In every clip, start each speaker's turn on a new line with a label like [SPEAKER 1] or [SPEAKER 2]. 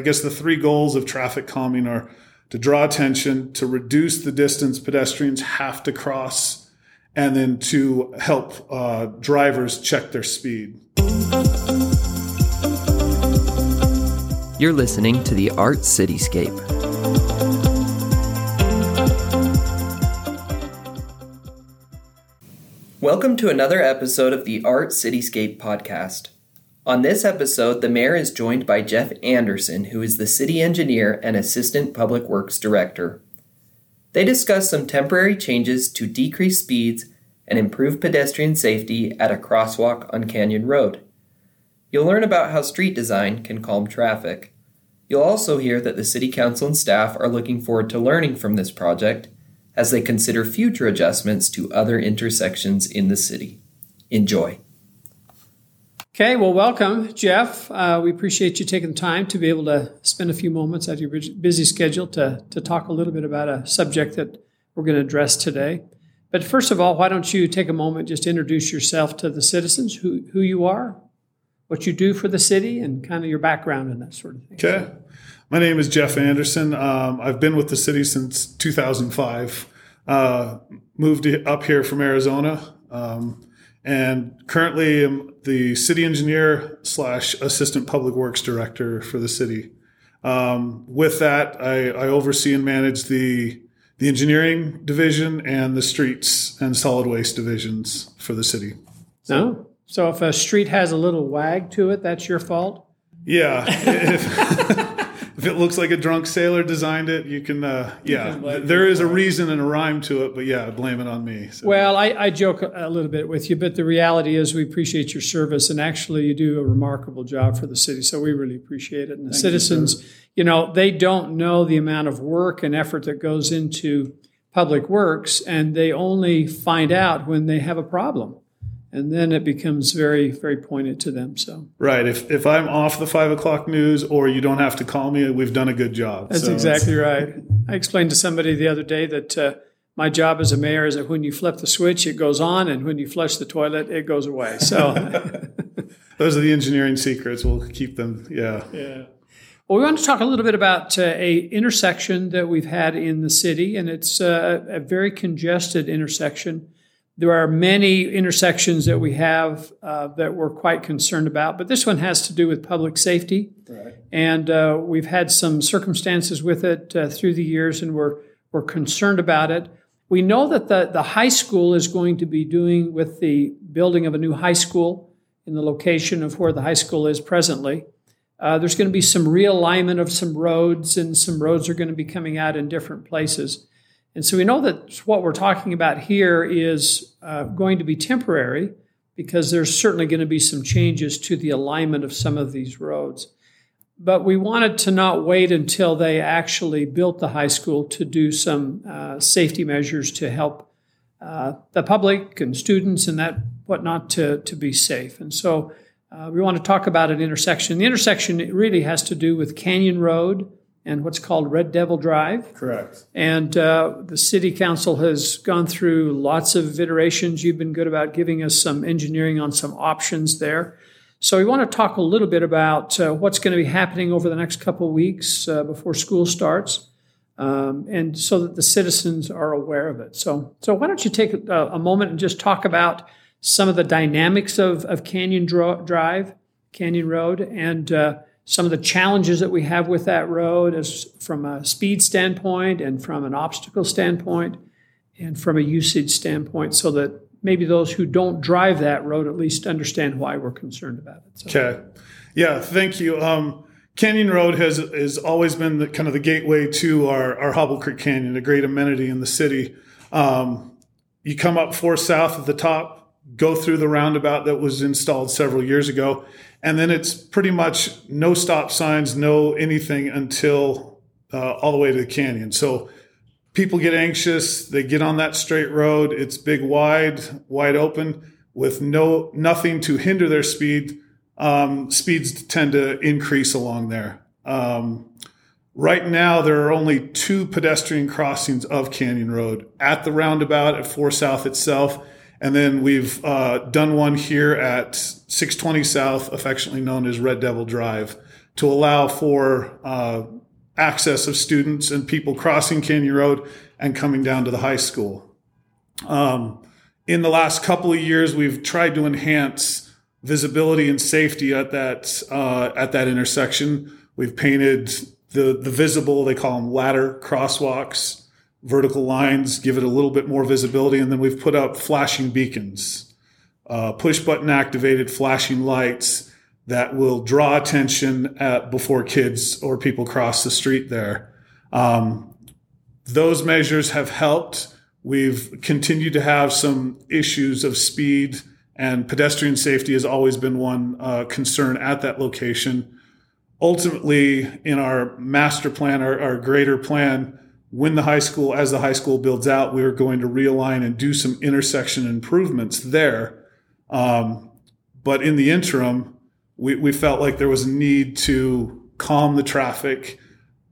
[SPEAKER 1] I guess the three goals of traffic calming are to draw attention, to reduce the distance pedestrians have to cross, and then to help uh, drivers check their speed.
[SPEAKER 2] You're listening to the Art Cityscape. Welcome to another episode of the Art Cityscape podcast. On this episode, the mayor is joined by Jeff Anderson, who is the city engineer and assistant public works director. They discuss some temporary changes to decrease speeds and improve pedestrian safety at a crosswalk on Canyon Road. You'll learn about how street design can calm traffic. You'll also hear that the City Council and staff are looking forward to learning from this project as they consider future adjustments to other intersections in the city. Enjoy.
[SPEAKER 3] Okay, well, welcome, Jeff. Uh, we appreciate you taking the time to be able to spend a few moments out of your busy schedule to, to talk a little bit about a subject that we're going to address today. But first of all, why don't you take a moment just introduce yourself to the citizens, who, who you are, what you do for the city, and kind of your background and that sort of thing.
[SPEAKER 1] Okay. My name is Jeff Anderson. Um, I've been with the city since 2005. Uh, moved up here from Arizona, um, and currently am the city engineer slash assistant public works director for the city. Um, with that, I, I, oversee and manage the the engineering division and the streets and solid waste divisions for the city.
[SPEAKER 3] So, no, so if a street has a little wag to it, that's your fault.
[SPEAKER 1] Yeah. if it looks like a drunk sailor designed it, you can, uh, yeah, you can there is a reason and a rhyme to it, but yeah, blame it on me.
[SPEAKER 3] So. Well, I, I, joke a little bit with you, but the reality is we appreciate your service, and actually, you do a remarkable job for the city, so we really appreciate it. And the Thank citizens, you, you know, they don't know the amount of work and effort that goes into public works, and they only find out when they have a problem and then it becomes very very pointed to them so.
[SPEAKER 1] Right if, if i'm off the five o'clock news or you don't have to call me we've done a good job
[SPEAKER 3] that's so exactly right. I explained to somebody the other day that uh, my job as a mayor is that when you flip the switch it goes on and when you flush the toilet it goes away so.
[SPEAKER 1] Those are the engineering secrets. We'll keep them yeah.
[SPEAKER 3] Yeah. Well, we want to talk a little bit about uh, a intersection that we've had in the city, and it's uh, a very congested intersection. There are many intersections that we have uh, that we're quite concerned about, but this one has to do with public safety. Right. And uh, we've had some circumstances with it uh, through the years, and we're, we're concerned about it. We know that the, the high school is going to be doing with the building of a new high school in the location of where the high school is presently. Uh, there's going to be some realignment of some roads, and some roads are going to be coming out in different places. And so we know that what we're talking about here is uh, going to be temporary because there's certainly going to be some changes to the alignment of some of these roads. But we wanted to not wait until they actually built the high school to do some uh, safety measures to help uh, the public and students and that whatnot to, to be safe. And so uh, we want to talk about an intersection. The intersection really has to do with Canyon Road and what's called Red Devil Drive.
[SPEAKER 1] Correct.
[SPEAKER 3] And uh, the city council has gone through lots of iterations. You've been good about giving us some engineering on some options there. So we want to talk a little bit about uh, what's going to be happening over the next couple of weeks uh, before school starts, um, and so that the citizens are aware of it. So, so why don't you take a, a moment and just talk about some of the dynamics of, of Canyon Drive, Canyon Road, and uh, some of the challenges that we have with that road is from a speed standpoint and from an obstacle standpoint and from a usage standpoint so that maybe those who don't drive that road at least understand why we're concerned about it.
[SPEAKER 1] So. Okay. Yeah, thank you. Um, Canyon Road has has always been the kind of the gateway to our, our Hobble Creek Canyon, a great amenity in the city. Um, you come up four south at the top, go through the roundabout that was installed several years ago, and then it's pretty much no stop signs, no anything until uh, all the way to the canyon. So people get anxious. They get on that straight road. It's big, wide, wide open with no nothing to hinder their speed. Um, speeds tend to increase along there. Um, right now, there are only two pedestrian crossings of Canyon Road at the roundabout at Four South itself and then we've uh, done one here at 620 South, affectionately known as Red Devil Drive, to allow for uh, access of students and people crossing Canyon Road and coming down to the high school. Um, in the last couple of years, we've tried to enhance visibility and safety at that uh, at that intersection. We've painted the the visible they call them ladder crosswalks, vertical lines, give it a little bit more visibility, and then we've put up flashing beacons, uh, push button activated flashing lights that will draw attention at, before kids or people cross the street there. Um, those measures have helped. We've continued to have some issues of speed and pedestrian safety has always been one uh, concern at that location. Ultimately, in our master plan, our, our greater plan, when the high school, as the high school builds out, we are going to realign and do some intersection improvements there. Um, but in the interim, we, we felt like there was a need to calm the traffic,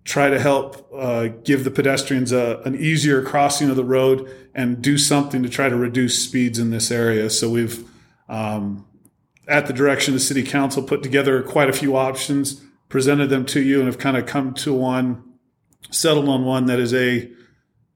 [SPEAKER 1] try to help uh, give the pedestrians a, an easier crossing of the road, and do something to try to reduce speeds in this area. So we've, um, at the direction of the city council, put together quite a few options, presented them to you, and have kind of come to one, settled on one that is a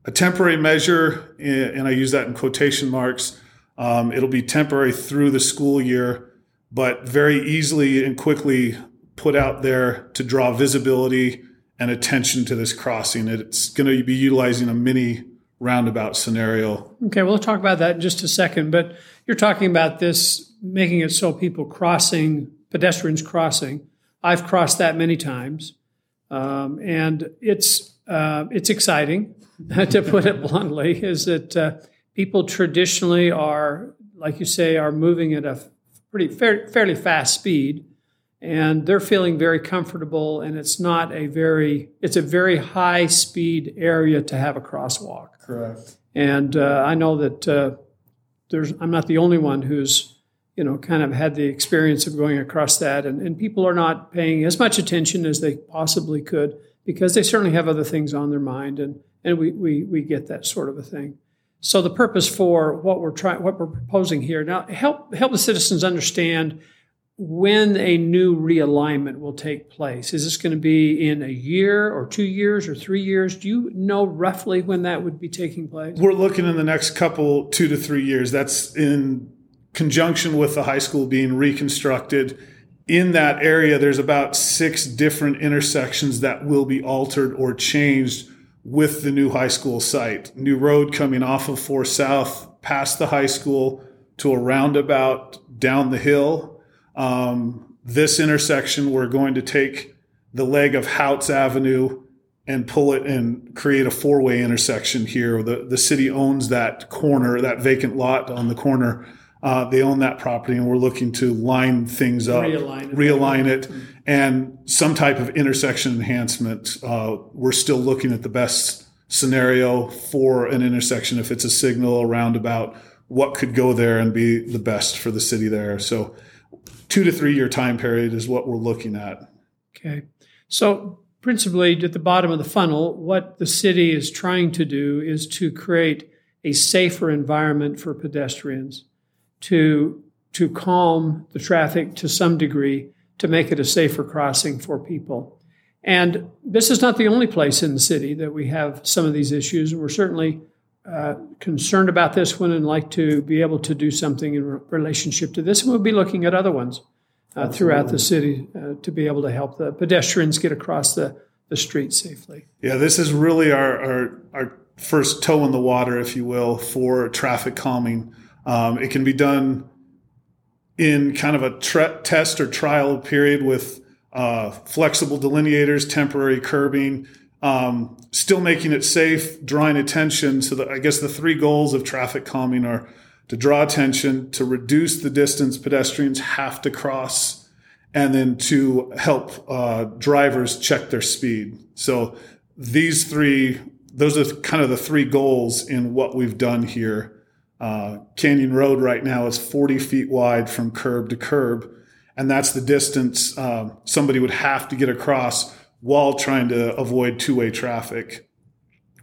[SPEAKER 1] a temporary measure, and I use that in quotation marks. Um, it'll be temporary through the school year, but very easily and quickly put out there to draw visibility and attention to this crossing. It's going to be utilizing a mini roundabout scenario.
[SPEAKER 3] Okay, we'll talk about that in just a second. But you're talking about this making it so people crossing, pedestrians crossing. I've crossed that many times, um, and it's uh, it's exciting, to put it bluntly. Is that uh, people traditionally are, like you say, are moving at a pretty fair, fairly fast speed, and they're feeling very comfortable. And it's not a very it's a very high speed area to have a crosswalk.
[SPEAKER 1] Correct.
[SPEAKER 3] And uh, I know that uh, there's I'm not the only one who's you know kind of had the experience of going across that, and, and people are not paying as much attention as they possibly could because they certainly have other things on their mind, and and we we we get that sort of a thing. So the purpose for what we're trying, what we're proposing here now, help help the citizens understand when a new realignment will take place. Is this going to be in a year or two years or three years? Do you know roughly when that would be taking place?
[SPEAKER 1] We're looking in the next couple, two to three years. That's in conjunction with the high school being reconstructed. In that area, there's about six different intersections that will be altered or changed with the new high school site. New road coming off of 4 South past the high school to a roundabout down the hill. Um, this intersection, we're going to take the leg of Houts Avenue and pull it and create a four way intersection here. The, the city owns that corner, that vacant lot on the corner. Uh, they own that property, and we're looking to line things up,
[SPEAKER 3] Realign it.
[SPEAKER 1] realign it, and some type of intersection enhancement. Uh, we're still looking at the best scenario for an intersection. If it's a signal, a roundabout, what could go there and be the best for the city there. So, two to three year time period is what we're looking at.
[SPEAKER 3] Okay. So, principally at the bottom of the funnel, what the city is trying to do is to create a safer environment for pedestrians, to, to calm the traffic to some degree, to make it a safer crossing for people. And this is not the only place in the city that we have some of these issues. We're certainly uh, concerned about this one and like to be able to do something in re- relationship to this. And we'll be looking at other ones uh, throughout the city uh, to be able to help the pedestrians get across the, the street safely.
[SPEAKER 1] Yeah, this is really our, our, our first toe in the water, if you will, for traffic calming. Um, it can be done in kind of a tre- test or trial period with uh, flexible delineators, temporary curbing, um, still making it safe, drawing attention. So, that I guess the three goals of traffic calming are to draw attention, to reduce the distance pedestrians have to cross, and then to help uh, drivers check their speed. So, these three, those are kind of the three goals in what we've done here. Uh, Canyon Road right now is 40 feet wide from curb to curb, and that's the distance uh, somebody would have to get across while trying to avoid two way traffic.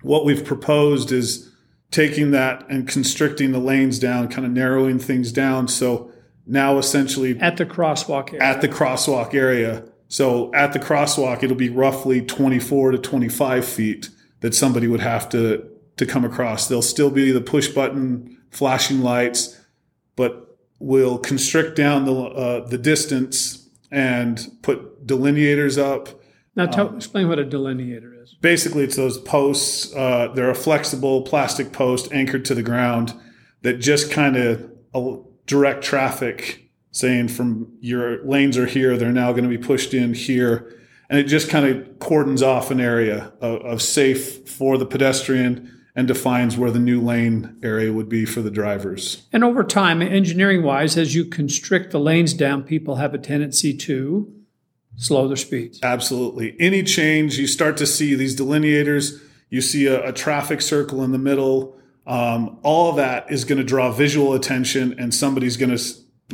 [SPEAKER 1] What we've proposed is taking that and constricting the lanes down, kind of narrowing things down. So now essentially
[SPEAKER 3] At the crosswalk area.
[SPEAKER 1] at the crosswalk area, So at the crosswalk, it'll be roughly 24 to 25 feet that somebody would have to to come across. There'll still be the push button flashing lights, but we'll constrict down the uh, the distance and put delineators up.
[SPEAKER 3] Now, tell, explain what a delineator is.
[SPEAKER 1] Basically, it's those posts. Uh, they're a flexible plastic post anchored to the ground that just kind of uh, direct traffic, saying from your lanes are here, they're now going to be pushed in here. And it just kind of cordons off an area of, of safe for the pedestrian and defines where the new lane area would be for the drivers.
[SPEAKER 3] And over time, engineering wise, as you constrict the lanes down, people have a tendency to slow their speeds.
[SPEAKER 1] Absolutely. Any change, you start to see these delineators, you see a, a traffic circle in the middle. Um, all of that is going to draw visual attention, and somebody's going to,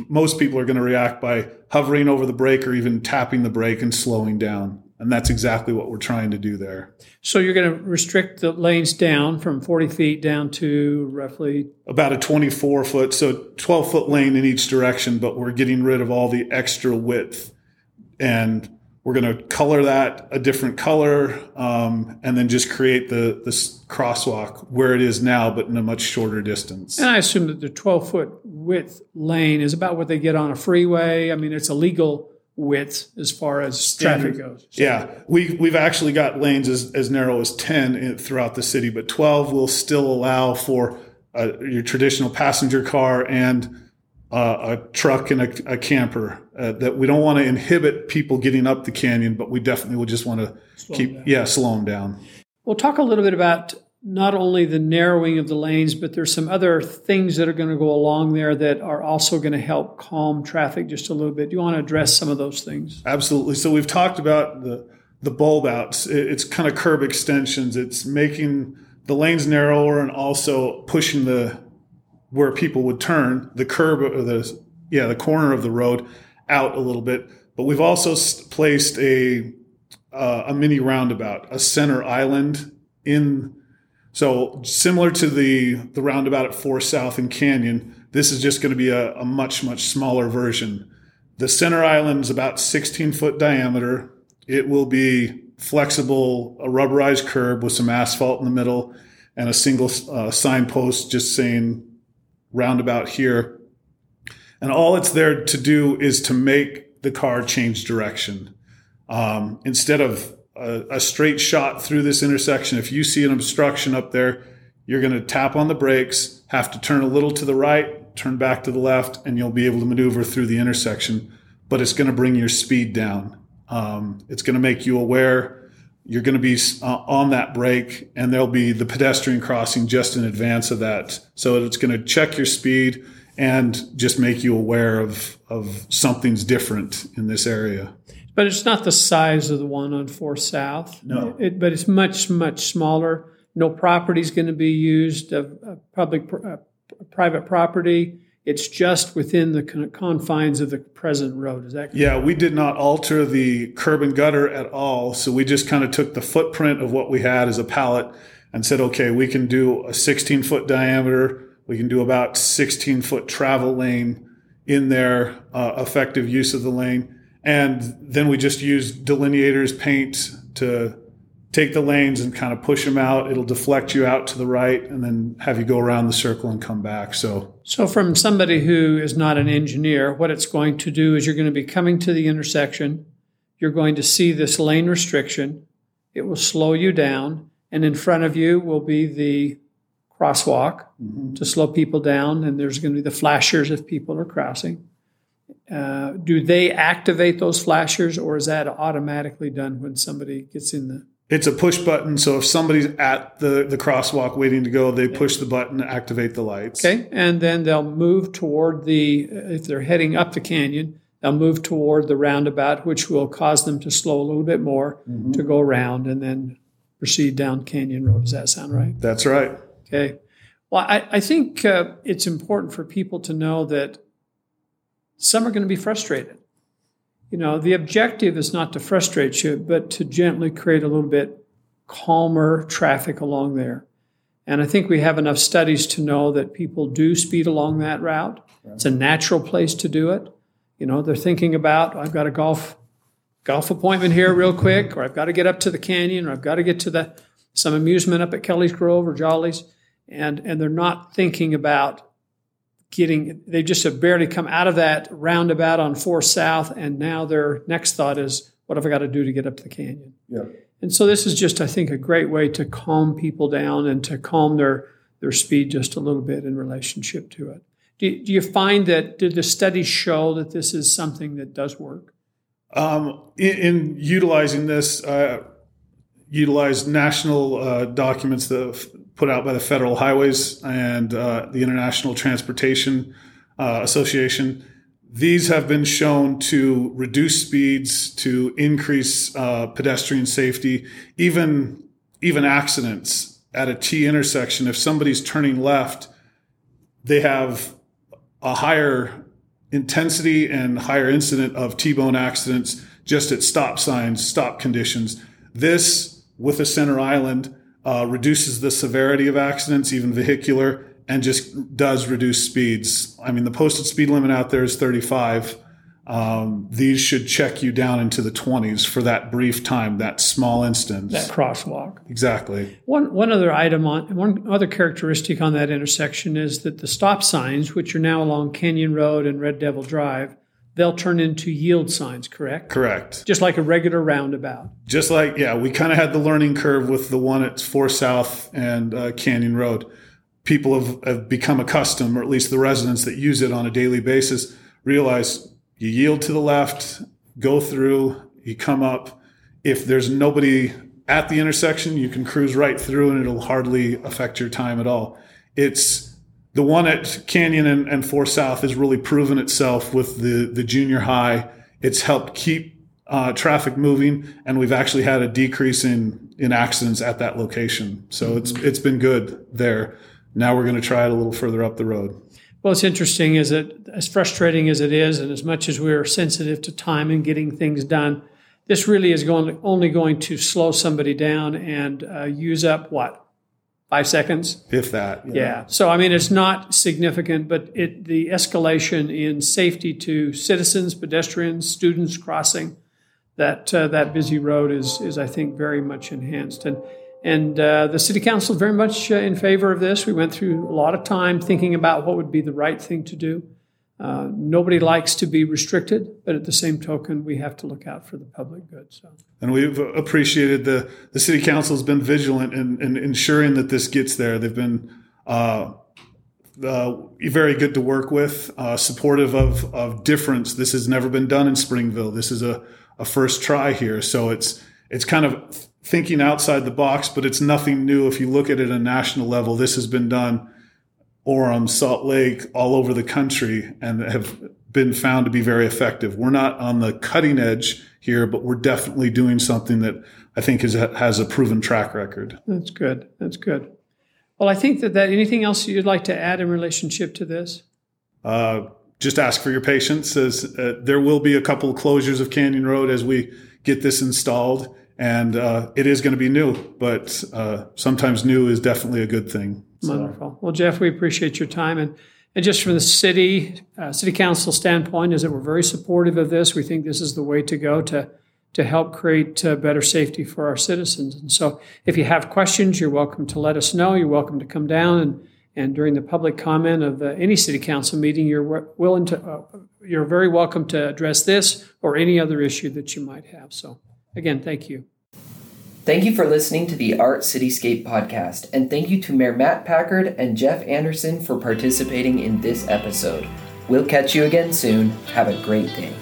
[SPEAKER 1] most people are going to react by hovering over the brake or even tapping the brake and slowing down. And that's exactly what we're trying to do there.
[SPEAKER 3] So you're going to restrict the lanes down from 40 feet down to roughly
[SPEAKER 1] about a 24 foot, so 12 foot lane in each direction, but we're getting rid of all the extra width. And we're going to color that a different color um, and then just create the this crosswalk where it is now, but in a much shorter distance.
[SPEAKER 3] And I assume that the 12 foot width lane is about what they get on a freeway. I mean, it's a legal width as far as traffic goes.
[SPEAKER 1] So. Yeah, we we've actually got lanes as, as narrow as ten in, throughout the city, but twelve will still allow for uh, your traditional passenger car and uh, a truck and a, a camper. Uh, that we don't want to inhibit people getting up the canyon, but we definitely will just want to keep yeah slow them down.
[SPEAKER 3] We'll talk a little bit about not only the narrowing of the lanes, but there's some other things that are going to go along there that are also going to help calm traffic just a little bit. Do you want to address some of those things?
[SPEAKER 1] Absolutely. So we've talked about the the bulb outs. It's kind of curb extensions. It's making the lanes narrower and also pushing the where people would turn the curb or the yeah the corner of the road out a little bit. But we've also placed a uh, a mini roundabout, a center island in so similar to the the roundabout at Four South and Canyon, this is just going to be a, a much much smaller version. The center island is about 16 foot diameter. It will be flexible, a rubberized curb with some asphalt in the middle, and a single uh, signpost just saying roundabout here. And all it's there to do is to make the car change direction. Um, instead of a, a straight shot through this intersection, if you see an obstruction up there, you're going to tap on the brakes, have to turn a little to the right, turn back to the left, and you'll be able to maneuver through the intersection. But it's going to bring your speed down. Um, it's going to make you aware. You're going to be uh, on that brake, and there'll be the pedestrian crossing just in advance of that. So it's going to check your speed and just make you aware of, of something's different in this area.
[SPEAKER 3] But it's not the size of the one on Fourth South.
[SPEAKER 1] No.
[SPEAKER 3] It, but it's much, much smaller. No property is going to be used of, of public, uh, private property. It's just within the confines of the present road. Is that correct?
[SPEAKER 1] Yeah, we did not alter the curb and gutter at all. So we just kind of took the footprint of what we had as a palette and said, okay, we can do a 16 foot diameter. We can do about 16 foot travel lane in there, uh, effective use of the lane and then we just use delineators paint to take the lanes and kind of push them out. It'll deflect you out to the right and then have you go around the circle and come back. So,
[SPEAKER 3] so from somebody who is not an engineer, what it's going to do is you're going to be coming to the intersection. You're going to see this lane restriction. It will slow you down. And in front of you will be the crosswalk mm-hmm. to slow people down. And there's going to be the flashers if people are crossing. Uh, do they activate those flashers or is that automatically done when somebody gets in the
[SPEAKER 1] it's a push button so if somebody's at the, the crosswalk waiting to go they push the button to activate the lights.
[SPEAKER 3] Okay and then they'll move toward the if they're heading up the canyon they'll move toward the roundabout which will cause them to slow a little bit more mm-hmm. to go around and then proceed down canyon road. Does that sound right?
[SPEAKER 1] That's right.
[SPEAKER 3] Okay. Well i, I think uh, it's important for people to know that some are going to be frustrated. You know, the objective is not to frustrate you, but to gently create a little bit calmer traffic along there. And I think we have enough studies to know that people do speed along that route. Right. It's a natural place to do it. You know, they're thinking about, I've got a golf golf appointment here real quick, or I've got to get up to the canyon, or I've got to get to the some amusement up at Kelly's Grove or Jolly's, and and they're not thinking about getting. They just have barely come out of that roundabout on Four South, and now their next thought is, what have I got to do to get up to the canyon?
[SPEAKER 4] Yeah.
[SPEAKER 3] And so this is just, I think, a great way to calm people down and to calm their their speed just a little bit in relationship to it. Do, do you find that did the studies show that this is something that does work?
[SPEAKER 1] Um, in, in, utilizing this, uh, utilize national uh, documents that f- put out by the Federal Highways and uh, the International Transportation uh, Association. These have been shown to reduce speeds, to increase uh, pedestrian safety, even even accidents at a T intersection. If somebody's turning left, they have a higher intensity and higher incident of T-bone accidents just at stop signs, stop conditions. This, with a center island, uh, reduces the severity of accidents, even vehicular, and just does reduce speeds. I mean, the posted speed limit out there is 35. Um, these should check you down into the 20s for that brief time, that small instance.
[SPEAKER 3] That crosswalk.
[SPEAKER 1] Exactly.
[SPEAKER 3] One, one other item on, one other characteristic on that intersection is that the stop signs, which are now along Canyon Road and Red Devil Drive, they'll turn into yield signs, correct?
[SPEAKER 1] Correct.
[SPEAKER 3] Just like a regular roundabout.
[SPEAKER 1] Just like, yeah, we kind of had the learning curve with the one at 4 South and uh, Canyon Road. People have, have become accustomed, or at least the residents that use it on a daily basis, realize you yield to the left, go through, you come up. If there's nobody at the intersection, you can cruise right through and it'll hardly affect your time at all. It's the one at Canyon and, and Four South has really proven itself with the, the junior high. It's helped keep uh, traffic moving, and we've actually had a decrease in, in accidents at that location. So mm-hmm. it's it's been good there. Now we're going to try it a little further up the road.
[SPEAKER 3] Well, it's interesting, is it as frustrating as it is, and as much as we're sensitive to time and getting things done, this really is going only going to slow somebody down and uh, use up what five seconds,
[SPEAKER 1] if that.
[SPEAKER 3] Yeah. yeah. So I mean, it's not significant, but it the escalation in safety to citizens, pedestrians, students crossing that uh, that busy road is is I think very much enhanced and. And uh, the city council very much uh, in favor of this. We went through a lot of time thinking about what would be the right thing to do. Uh, nobody likes to be restricted, but at the same token, we have to look out for the public good. So,
[SPEAKER 1] and we've appreciated the the city council has been vigilant in, in ensuring that this gets there. They've been uh, uh, very good to work with, uh, supportive of of difference. This has never been done in Springville. This is a a first try here, so it's it's kind of thinking outside the box, but it's nothing new. If you look at it at a national level, this has been done Orem, Salt Lake, all over the country and have been found to be very effective. We're not on the cutting edge here, but we're definitely doing something that I think is, has a proven track record.
[SPEAKER 3] That's good. That's good. Well, I think that, that anything else you'd like to add in relationship to this?
[SPEAKER 1] Uh, just ask for your patience as uh, there will be a couple of closures of Canyon Road as we get this installed and uh, it is going to be new, but uh, sometimes new is definitely a good thing.
[SPEAKER 3] So. Well, Jeff, we appreciate your time, and and just from the city uh, city council standpoint, is that we're very supportive of this. We think this is the way to go to to help create uh, better safety for our citizens. And so, if you have questions, you're welcome to let us know. You're welcome to come down and. And during the public comment of uh, any city council meeting, you're willing to, uh, you're very welcome to address this or any other issue that you might have. So, Again, thank you.
[SPEAKER 2] Thank you for listening to the Art Cityscape podcast, and thank you to Mayor Matt Packard and Jeff Anderson for participating in this episode. We'll catch you again soon. Have a great day.